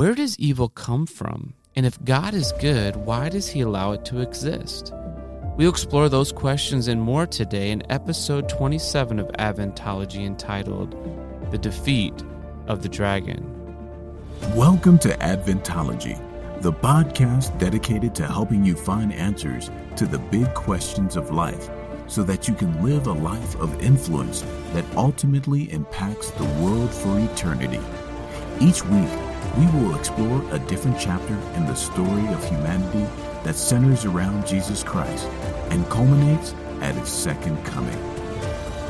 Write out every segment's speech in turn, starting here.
Where does evil come from? And if God is good, why does he allow it to exist? We'll explore those questions and more today in episode 27 of Adventology entitled The Defeat of the Dragon. Welcome to Adventology, the podcast dedicated to helping you find answers to the big questions of life so that you can live a life of influence that ultimately impacts the world for eternity. Each week, we will explore a different chapter in the story of humanity that centers around Jesus Christ and culminates at his second coming.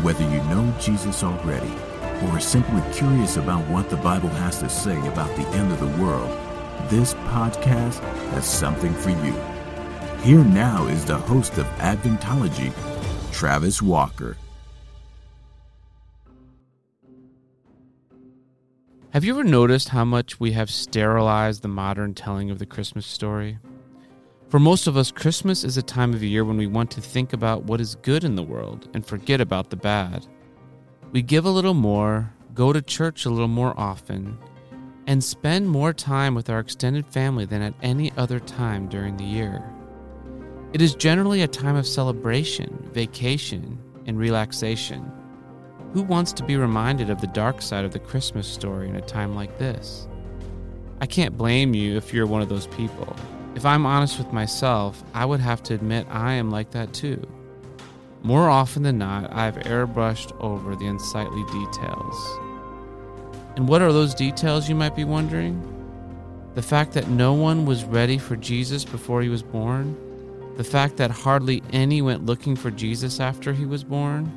Whether you know Jesus already or are simply curious about what the Bible has to say about the end of the world, this podcast has something for you. Here now is the host of Adventology, Travis Walker. Have you ever noticed how much we have sterilized the modern telling of the Christmas story? For most of us, Christmas is a time of year when we want to think about what is good in the world and forget about the bad. We give a little more, go to church a little more often, and spend more time with our extended family than at any other time during the year. It is generally a time of celebration, vacation, and relaxation. Who wants to be reminded of the dark side of the Christmas story in a time like this? I can't blame you if you're one of those people. If I'm honest with myself, I would have to admit I am like that too. More often than not, I've airbrushed over the unsightly details. And what are those details, you might be wondering? The fact that no one was ready for Jesus before he was born? The fact that hardly any went looking for Jesus after he was born?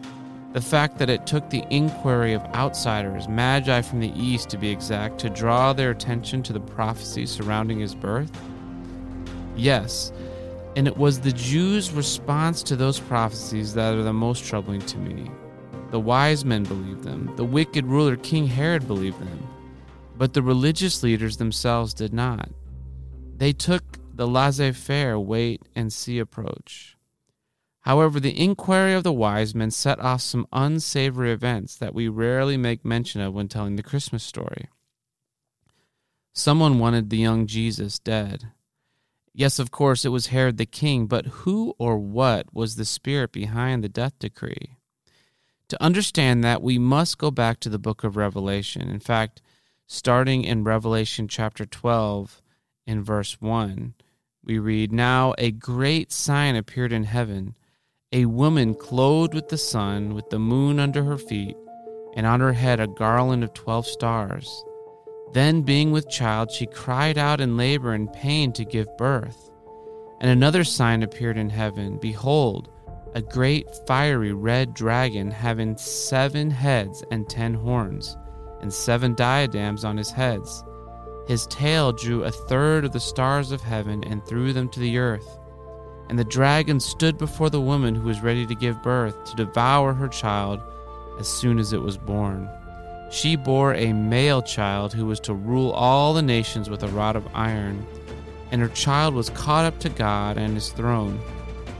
The fact that it took the inquiry of outsiders, magi from the east to be exact, to draw their attention to the prophecy surrounding his birth? Yes, and it was the Jews' response to those prophecies that are the most troubling to me. The wise men believed them, the wicked ruler King Herod believed them, but the religious leaders themselves did not. They took the laissez faire wait and see approach. However, the inquiry of the wise men set off some unsavory events that we rarely make mention of when telling the Christmas story. Someone wanted the young Jesus dead. Yes, of course, it was Herod the king, but who or what was the spirit behind the death decree? To understand that, we must go back to the book of Revelation. In fact, starting in Revelation chapter 12, in verse 1, we read Now a great sign appeared in heaven a woman clothed with the sun, with the moon under her feet, and on her head a garland of twelve stars. Then, being with child, she cried out in labor and pain to give birth. And another sign appeared in heaven Behold, a great fiery red dragon having seven heads and ten horns, and seven diadems on his heads. His tail drew a third of the stars of heaven and threw them to the earth. And the dragon stood before the woman who was ready to give birth to devour her child as soon as it was born. She bore a male child who was to rule all the nations with a rod of iron, and her child was caught up to God and his throne.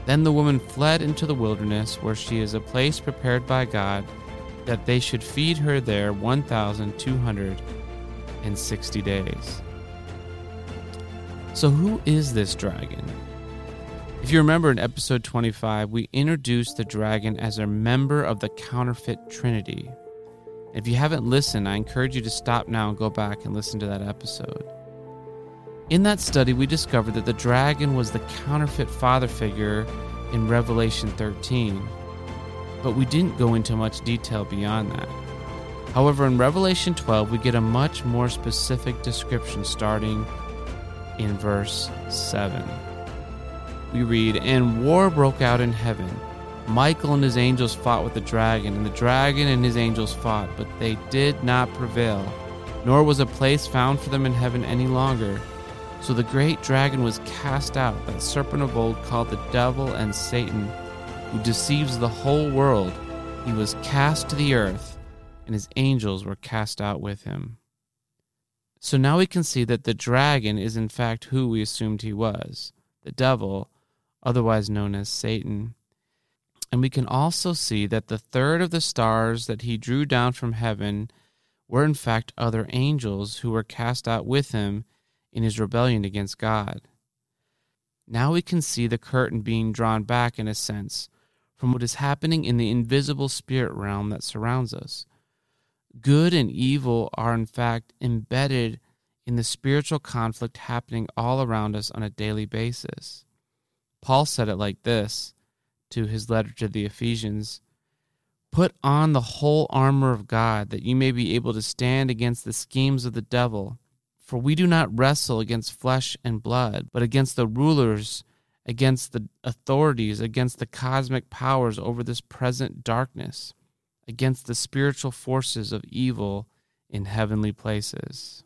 Then the woman fled into the wilderness, where she is a place prepared by God, that they should feed her there 1,260 days. So, who is this dragon? If you remember in episode 25, we introduced the dragon as a member of the counterfeit trinity. If you haven't listened, I encourage you to stop now and go back and listen to that episode. In that study, we discovered that the dragon was the counterfeit father figure in Revelation 13, but we didn't go into much detail beyond that. However, in Revelation 12, we get a much more specific description starting in verse 7 we read, And war broke out in heaven. Michael and his angels fought with the dragon, and the dragon and his angels fought, but they did not prevail, nor was a place found for them in heaven any longer. So the great dragon was cast out, that serpent of old called the devil and Satan, who deceives the whole world. He was cast to the earth, and his angels were cast out with him. So now we can see that the dragon is in fact who we assumed he was the devil, otherwise known as Satan. And we can also see that the third of the stars that he drew down from heaven were in fact other angels who were cast out with him in his rebellion against God. Now we can see the curtain being drawn back in a sense from what is happening in the invisible spirit realm that surrounds us. Good and evil are, in fact, embedded in the spiritual conflict happening all around us on a daily basis. Paul said it like this to his letter to the Ephesians Put on the whole armor of God that you may be able to stand against the schemes of the devil. For we do not wrestle against flesh and blood, but against the rulers, against the authorities, against the cosmic powers over this present darkness, against the spiritual forces of evil in heavenly places.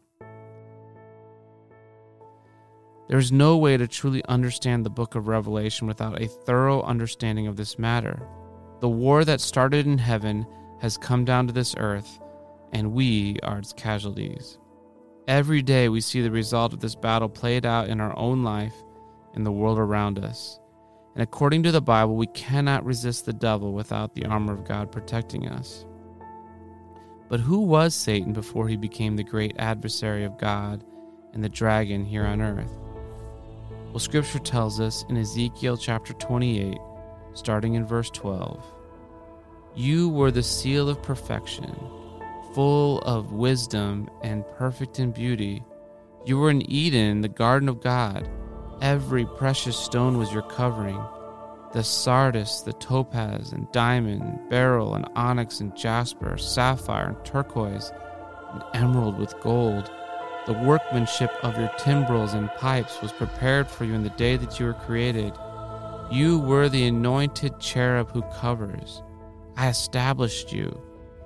There is no way to truly understand the book of Revelation without a thorough understanding of this matter. The war that started in heaven has come down to this earth, and we are its casualties. Every day we see the result of this battle played out in our own life and the world around us. And according to the Bible, we cannot resist the devil without the armor of God protecting us. But who was Satan before he became the great adversary of God and the dragon here on earth? Well, scripture tells us in Ezekiel chapter 28, starting in verse 12 You were the seal of perfection full of wisdom and perfect in beauty. You were in Eden, the garden of God. Every precious stone was your covering the sardius, the topaz, and diamond, beryl, and onyx, and jasper, sapphire, and turquoise, and emerald with gold. The workmanship of your timbrels and pipes was prepared for you in the day that you were created. You were the anointed cherub who covers. I established you.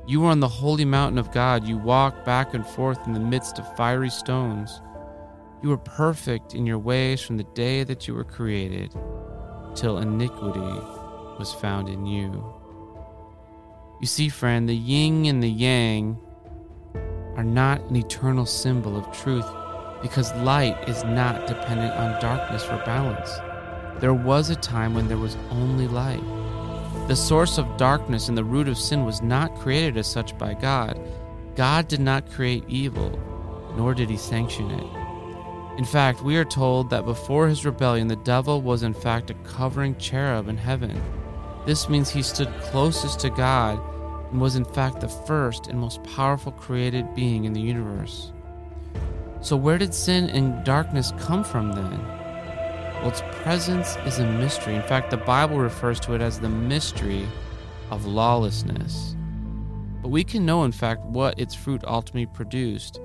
You were on the holy mountain of God. You walked back and forth in the midst of fiery stones. You were perfect in your ways from the day that you were created, till iniquity was found in you. You see, friend, the yin and the yang are not an eternal symbol of truth because light is not dependent on darkness for balance. There was a time when there was only light. The source of darkness and the root of sin was not created as such by God. God did not create evil, nor did he sanction it. In fact, we are told that before his rebellion, the devil was in fact a covering cherub in heaven. This means he stood closest to God and was in fact the first and most powerful created being in the universe. So, where did sin and darkness come from then? Well, its presence is a mystery. In fact, the Bible refers to it as the mystery of lawlessness. But we can know, in fact, what its fruit ultimately produced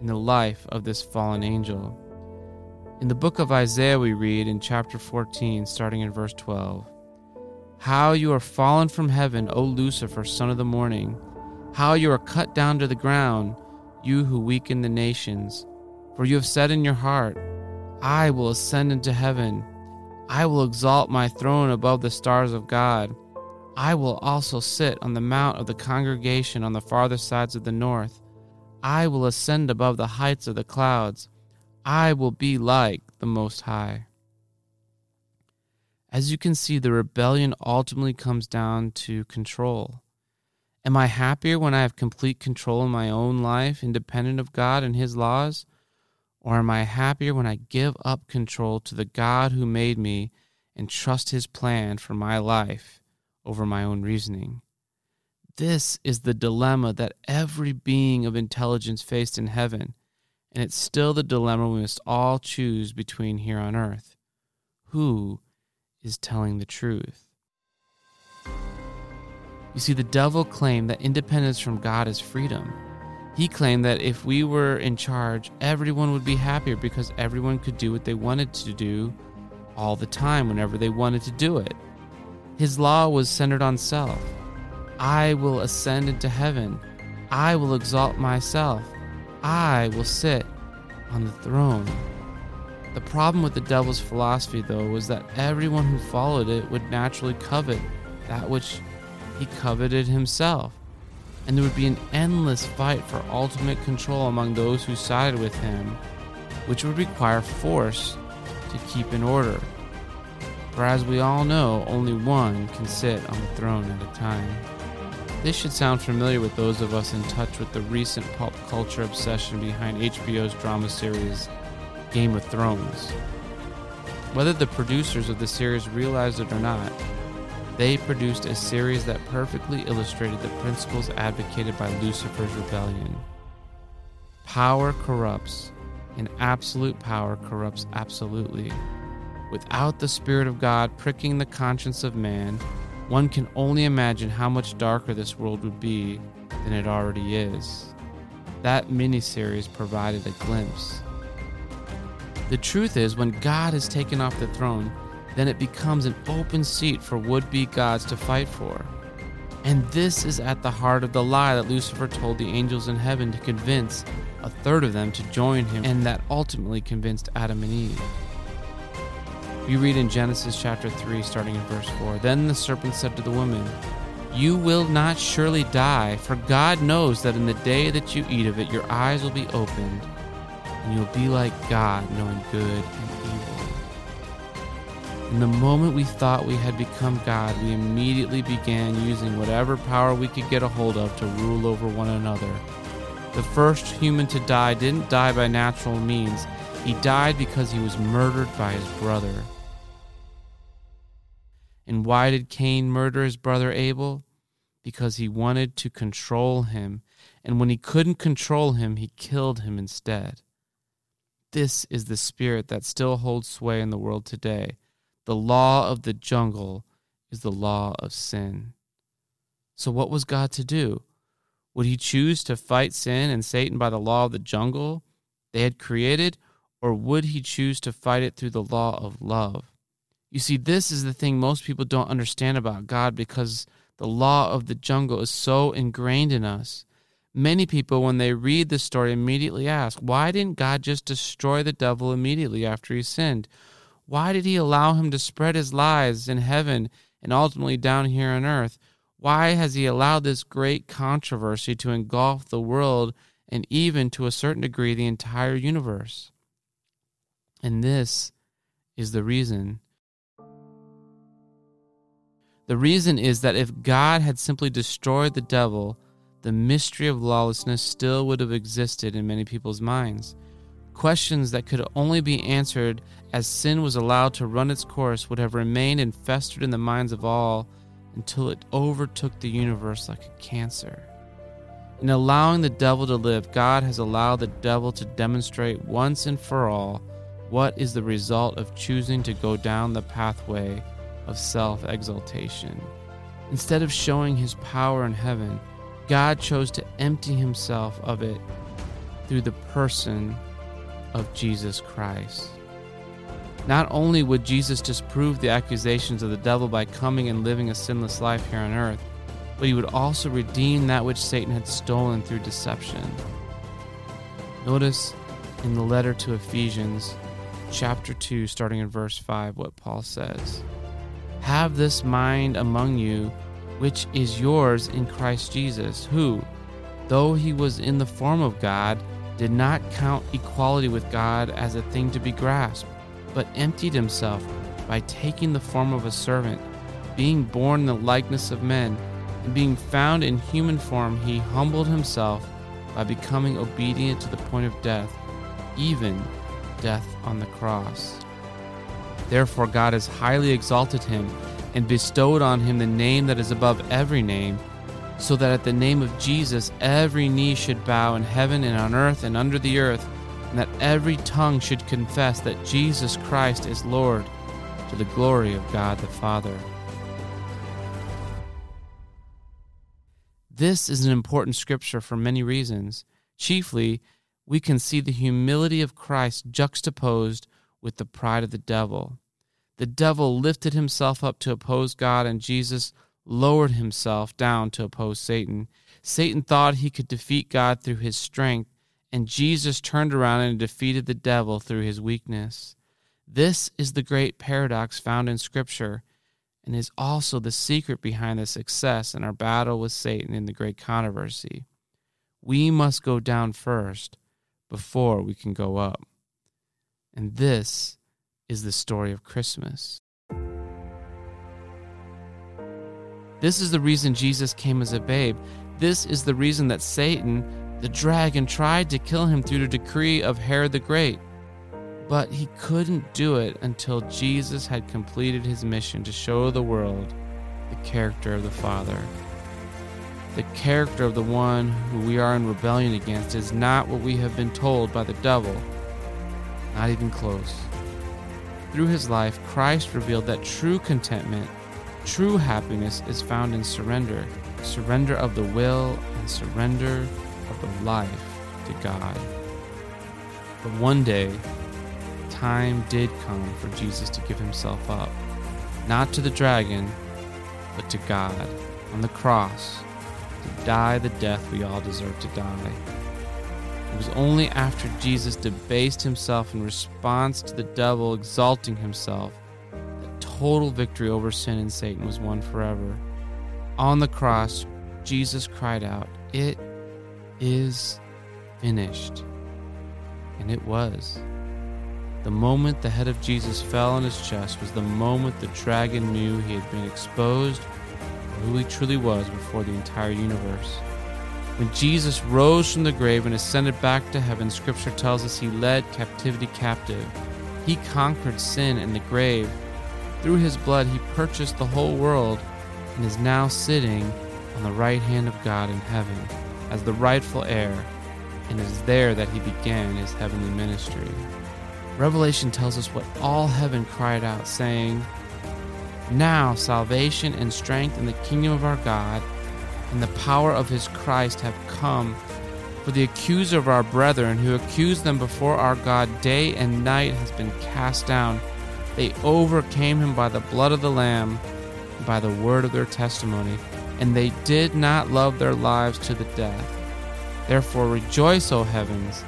in the life of this fallen angel. In the book of Isaiah, we read in chapter 14, starting in verse 12 How you are fallen from heaven, O Lucifer, son of the morning! How you are cut down to the ground, you who weaken the nations! For you have said in your heart, I will ascend into heaven. I will exalt my throne above the stars of God. I will also sit on the mount of the congregation on the farther sides of the north. I will ascend above the heights of the clouds. I will be like the Most High. As you can see, the rebellion ultimately comes down to control. Am I happier when I have complete control in my own life, independent of God and His laws? Or am I happier when I give up control to the God who made me and trust his plan for my life over my own reasoning? This is the dilemma that every being of intelligence faced in heaven, and it's still the dilemma we must all choose between here on earth. Who is telling the truth? You see, the devil claimed that independence from God is freedom. He claimed that if we were in charge, everyone would be happier because everyone could do what they wanted to do all the time whenever they wanted to do it. His law was centered on self. I will ascend into heaven. I will exalt myself. I will sit on the throne. The problem with the devil's philosophy, though, was that everyone who followed it would naturally covet that which he coveted himself and there would be an endless fight for ultimate control among those who sided with him, which would require force to keep in order. For as we all know, only one can sit on the throne at a time. This should sound familiar with those of us in touch with the recent pop culture obsession behind HBO's drama series Game of Thrones. Whether the producers of the series realized it or not, they produced a series that perfectly illustrated the principles advocated by Lucifer's rebellion. Power corrupts, and absolute power corrupts absolutely. Without the Spirit of God pricking the conscience of man, one can only imagine how much darker this world would be than it already is. That miniseries provided a glimpse. The truth is, when God is taken off the throne, then it becomes an open seat for would be gods to fight for. And this is at the heart of the lie that Lucifer told the angels in heaven to convince a third of them to join him, and that ultimately convinced Adam and Eve. We read in Genesis chapter 3, starting in verse 4 Then the serpent said to the woman, You will not surely die, for God knows that in the day that you eat of it, your eyes will be opened, and you'll be like God, knowing good and evil. In the moment we thought we had become God, we immediately began using whatever power we could get a hold of to rule over one another. The first human to die didn't die by natural means. He died because he was murdered by his brother. And why did Cain murder his brother Abel? Because he wanted to control him, and when he couldn't control him, he killed him instead. This is the spirit that still holds sway in the world today. The law of the jungle is the law of sin. So, what was God to do? Would he choose to fight sin and Satan by the law of the jungle they had created, or would he choose to fight it through the law of love? You see, this is the thing most people don't understand about God because the law of the jungle is so ingrained in us. Many people, when they read the story, immediately ask, why didn't God just destroy the devil immediately after he sinned? Why did he allow him to spread his lies in heaven and ultimately down here on earth? Why has he allowed this great controversy to engulf the world and even to a certain degree the entire universe? And this is the reason the reason is that if God had simply destroyed the devil, the mystery of lawlessness still would have existed in many people's minds. Questions that could only be answered as sin was allowed to run its course would have remained and festered in the minds of all until it overtook the universe like a cancer. In allowing the devil to live, God has allowed the devil to demonstrate once and for all what is the result of choosing to go down the pathway of self exaltation. Instead of showing his power in heaven, God chose to empty himself of it through the person of Jesus Christ. Not only would Jesus disprove the accusations of the devil by coming and living a sinless life here on earth, but he would also redeem that which Satan had stolen through deception. Notice in the letter to Ephesians, chapter 2, starting in verse 5, what Paul says. Have this mind among you, which is yours in Christ Jesus, who, though he was in the form of God, did not count equality with God as a thing to be grasped, but emptied himself by taking the form of a servant, being born in the likeness of men, and being found in human form, he humbled himself by becoming obedient to the point of death, even death on the cross. Therefore, God has highly exalted him and bestowed on him the name that is above every name, so that at the name of Jesus every knee should bow in heaven and on earth and under the earth, and that every tongue should confess that Jesus Christ is Lord, to the glory of God the Father. This is an important scripture for many reasons. Chiefly, we can see the humility of Christ juxtaposed with the pride of the devil. The devil lifted himself up to oppose God, and Jesus lowered himself down to oppose Satan. Satan thought he could defeat God through his strength, and Jesus turned around and defeated the devil through his weakness. This is the great paradox found in Scripture and is also the secret behind the success in our battle with Satan in the great controversy. We must go down first before we can go up. And this is the story of Christmas. This is the reason Jesus came as a babe. This is the reason that Satan, the dragon, tried to kill him through the decree of Herod the Great. But he couldn't do it until Jesus had completed his mission to show the world the character of the Father. The character of the one who we are in rebellion against is not what we have been told by the devil, not even close. Through his life, Christ revealed that true contentment, true happiness is found in surrender surrender of the will and surrender of the life to God. But one day, time did come for Jesus to give himself up, not to the dragon, but to God on the cross to die the death we all deserve to die. It was only after Jesus debased himself in response to the devil exalting himself that total victory over sin and Satan was won forever. On the cross, Jesus cried out, It is finished. And it was. The moment the head of Jesus fell on his chest was the moment the dragon knew he had been exposed who he truly was before the entire universe. When Jesus rose from the grave and ascended back to heaven, Scripture tells us he led captivity captive. He conquered sin and the grave. Through his blood, he purchased the whole world and is now sitting on the right hand of God in heaven as the rightful heir, and it is there that he began his heavenly ministry. Revelation tells us what all heaven cried out, saying, Now salvation and strength in the kingdom of our God and the power of his Christ have come. For the accuser of our brethren, who accused them before our God day and night, has been cast down. They overcame him by the blood of the Lamb and by the word of their testimony, and they did not love their lives to the death. Therefore rejoice, O heavens,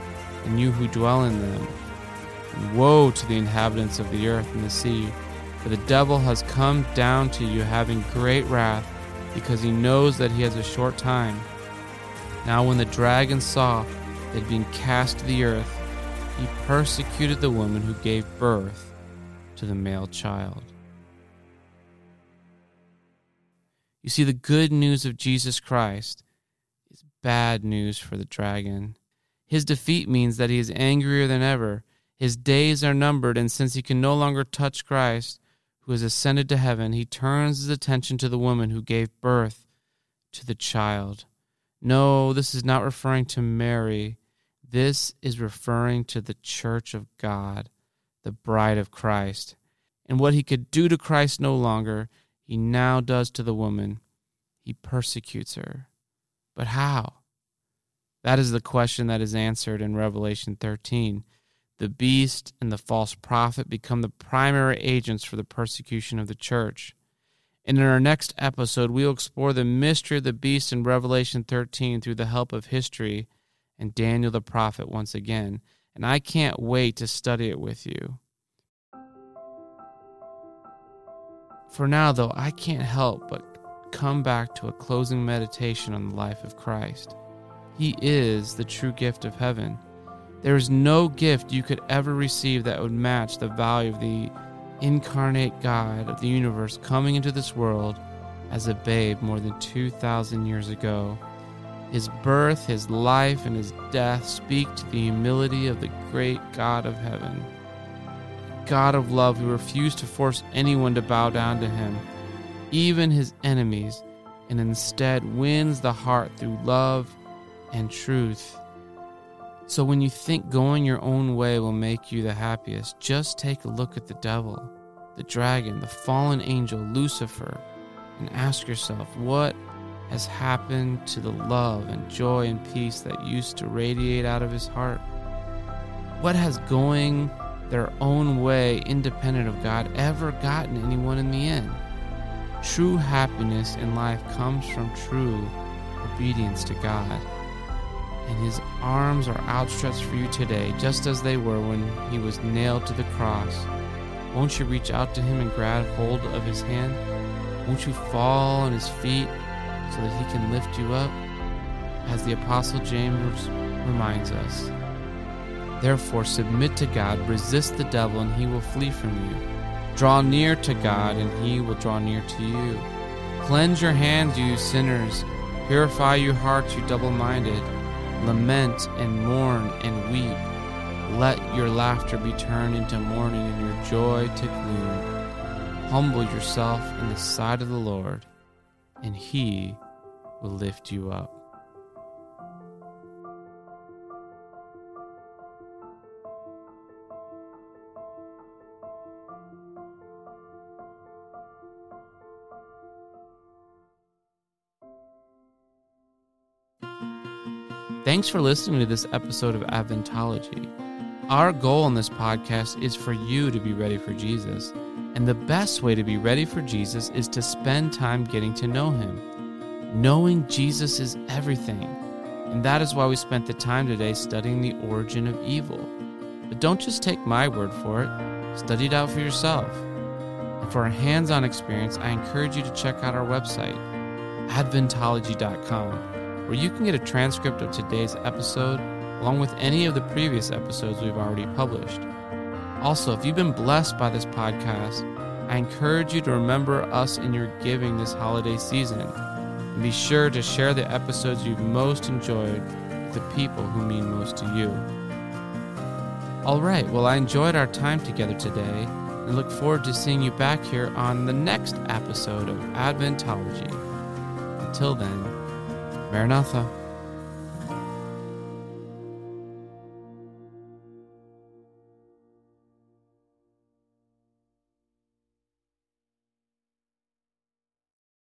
and you who dwell in them. And woe to the inhabitants of the earth and the sea, for the devil has come down to you having great wrath because he knows that he has a short time. Now, when the dragon saw that had been cast to the earth, he persecuted the woman who gave birth to the male child. You see, the good news of Jesus Christ is bad news for the dragon. His defeat means that he is angrier than ever. His days are numbered, and since he can no longer touch Christ, who has ascended to heaven, he turns his attention to the woman who gave birth to the child. No, this is not referring to Mary. This is referring to the church of God, the bride of Christ. And what he could do to Christ no longer, he now does to the woman. He persecutes her. But how? That is the question that is answered in Revelation 13 the beast and the false prophet become the primary agents for the persecution of the church. And in our next episode, we'll explore the mystery of the beast in Revelation 13 through the help of history and Daniel the prophet once again. And I can't wait to study it with you. For now, though, I can't help but come back to a closing meditation on the life of Christ. He is the true gift of heaven. There is no gift you could ever receive that would match the value of the incarnate God of the universe coming into this world as a babe more than 2,000 years ago. His birth, his life, and his death speak to the humility of the great God of heaven. God of love who refused to force anyone to bow down to him, even his enemies, and instead wins the heart through love and truth. So when you think going your own way will make you the happiest, just take a look at the devil, the dragon, the fallen angel, Lucifer, and ask yourself what has happened to the love and joy and peace that used to radiate out of his heart? What has going their own way, independent of God, ever gotten anyone in the end? True happiness in life comes from true obedience to God and his arms are outstretched for you today, just as they were when he was nailed to the cross. Won't you reach out to him and grab hold of his hand? Won't you fall on his feet so that he can lift you up? As the Apostle James reminds us. Therefore, submit to God, resist the devil, and he will flee from you. Draw near to God, and he will draw near to you. Cleanse your hands, you sinners. Purify your hearts, you double minded. Lament and mourn and weep. Let your laughter be turned into mourning and your joy to gloom. Humble yourself in the sight of the Lord, and he will lift you up. Thanks for listening to this episode of Adventology. Our goal in this podcast is for you to be ready for Jesus. And the best way to be ready for Jesus is to spend time getting to know him. Knowing Jesus is everything. And that is why we spent the time today studying the origin of evil. But don't just take my word for it, study it out for yourself. And for a hands on experience, I encourage you to check out our website, adventology.com where you can get a transcript of today's episode along with any of the previous episodes we've already published. Also, if you've been blessed by this podcast, I encourage you to remember us in your giving this holiday season. And be sure to share the episodes you've most enjoyed with the people who mean most to you. All right, well, I enjoyed our time together today and look forward to seeing you back here on the next episode of Adventology. Until then, Maranatha.